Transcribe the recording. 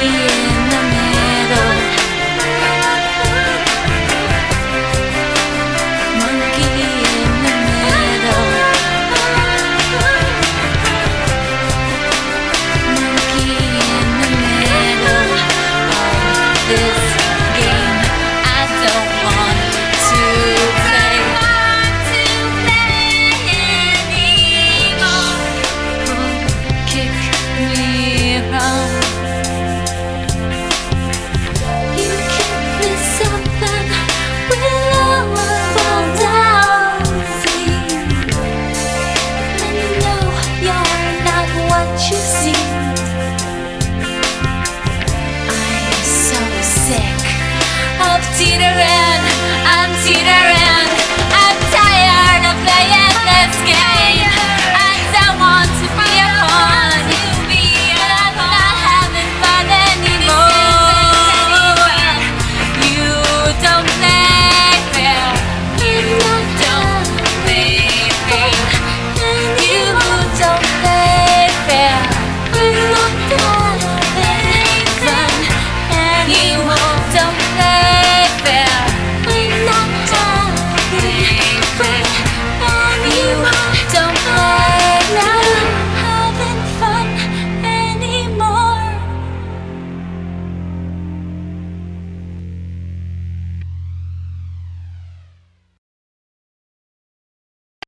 yeah.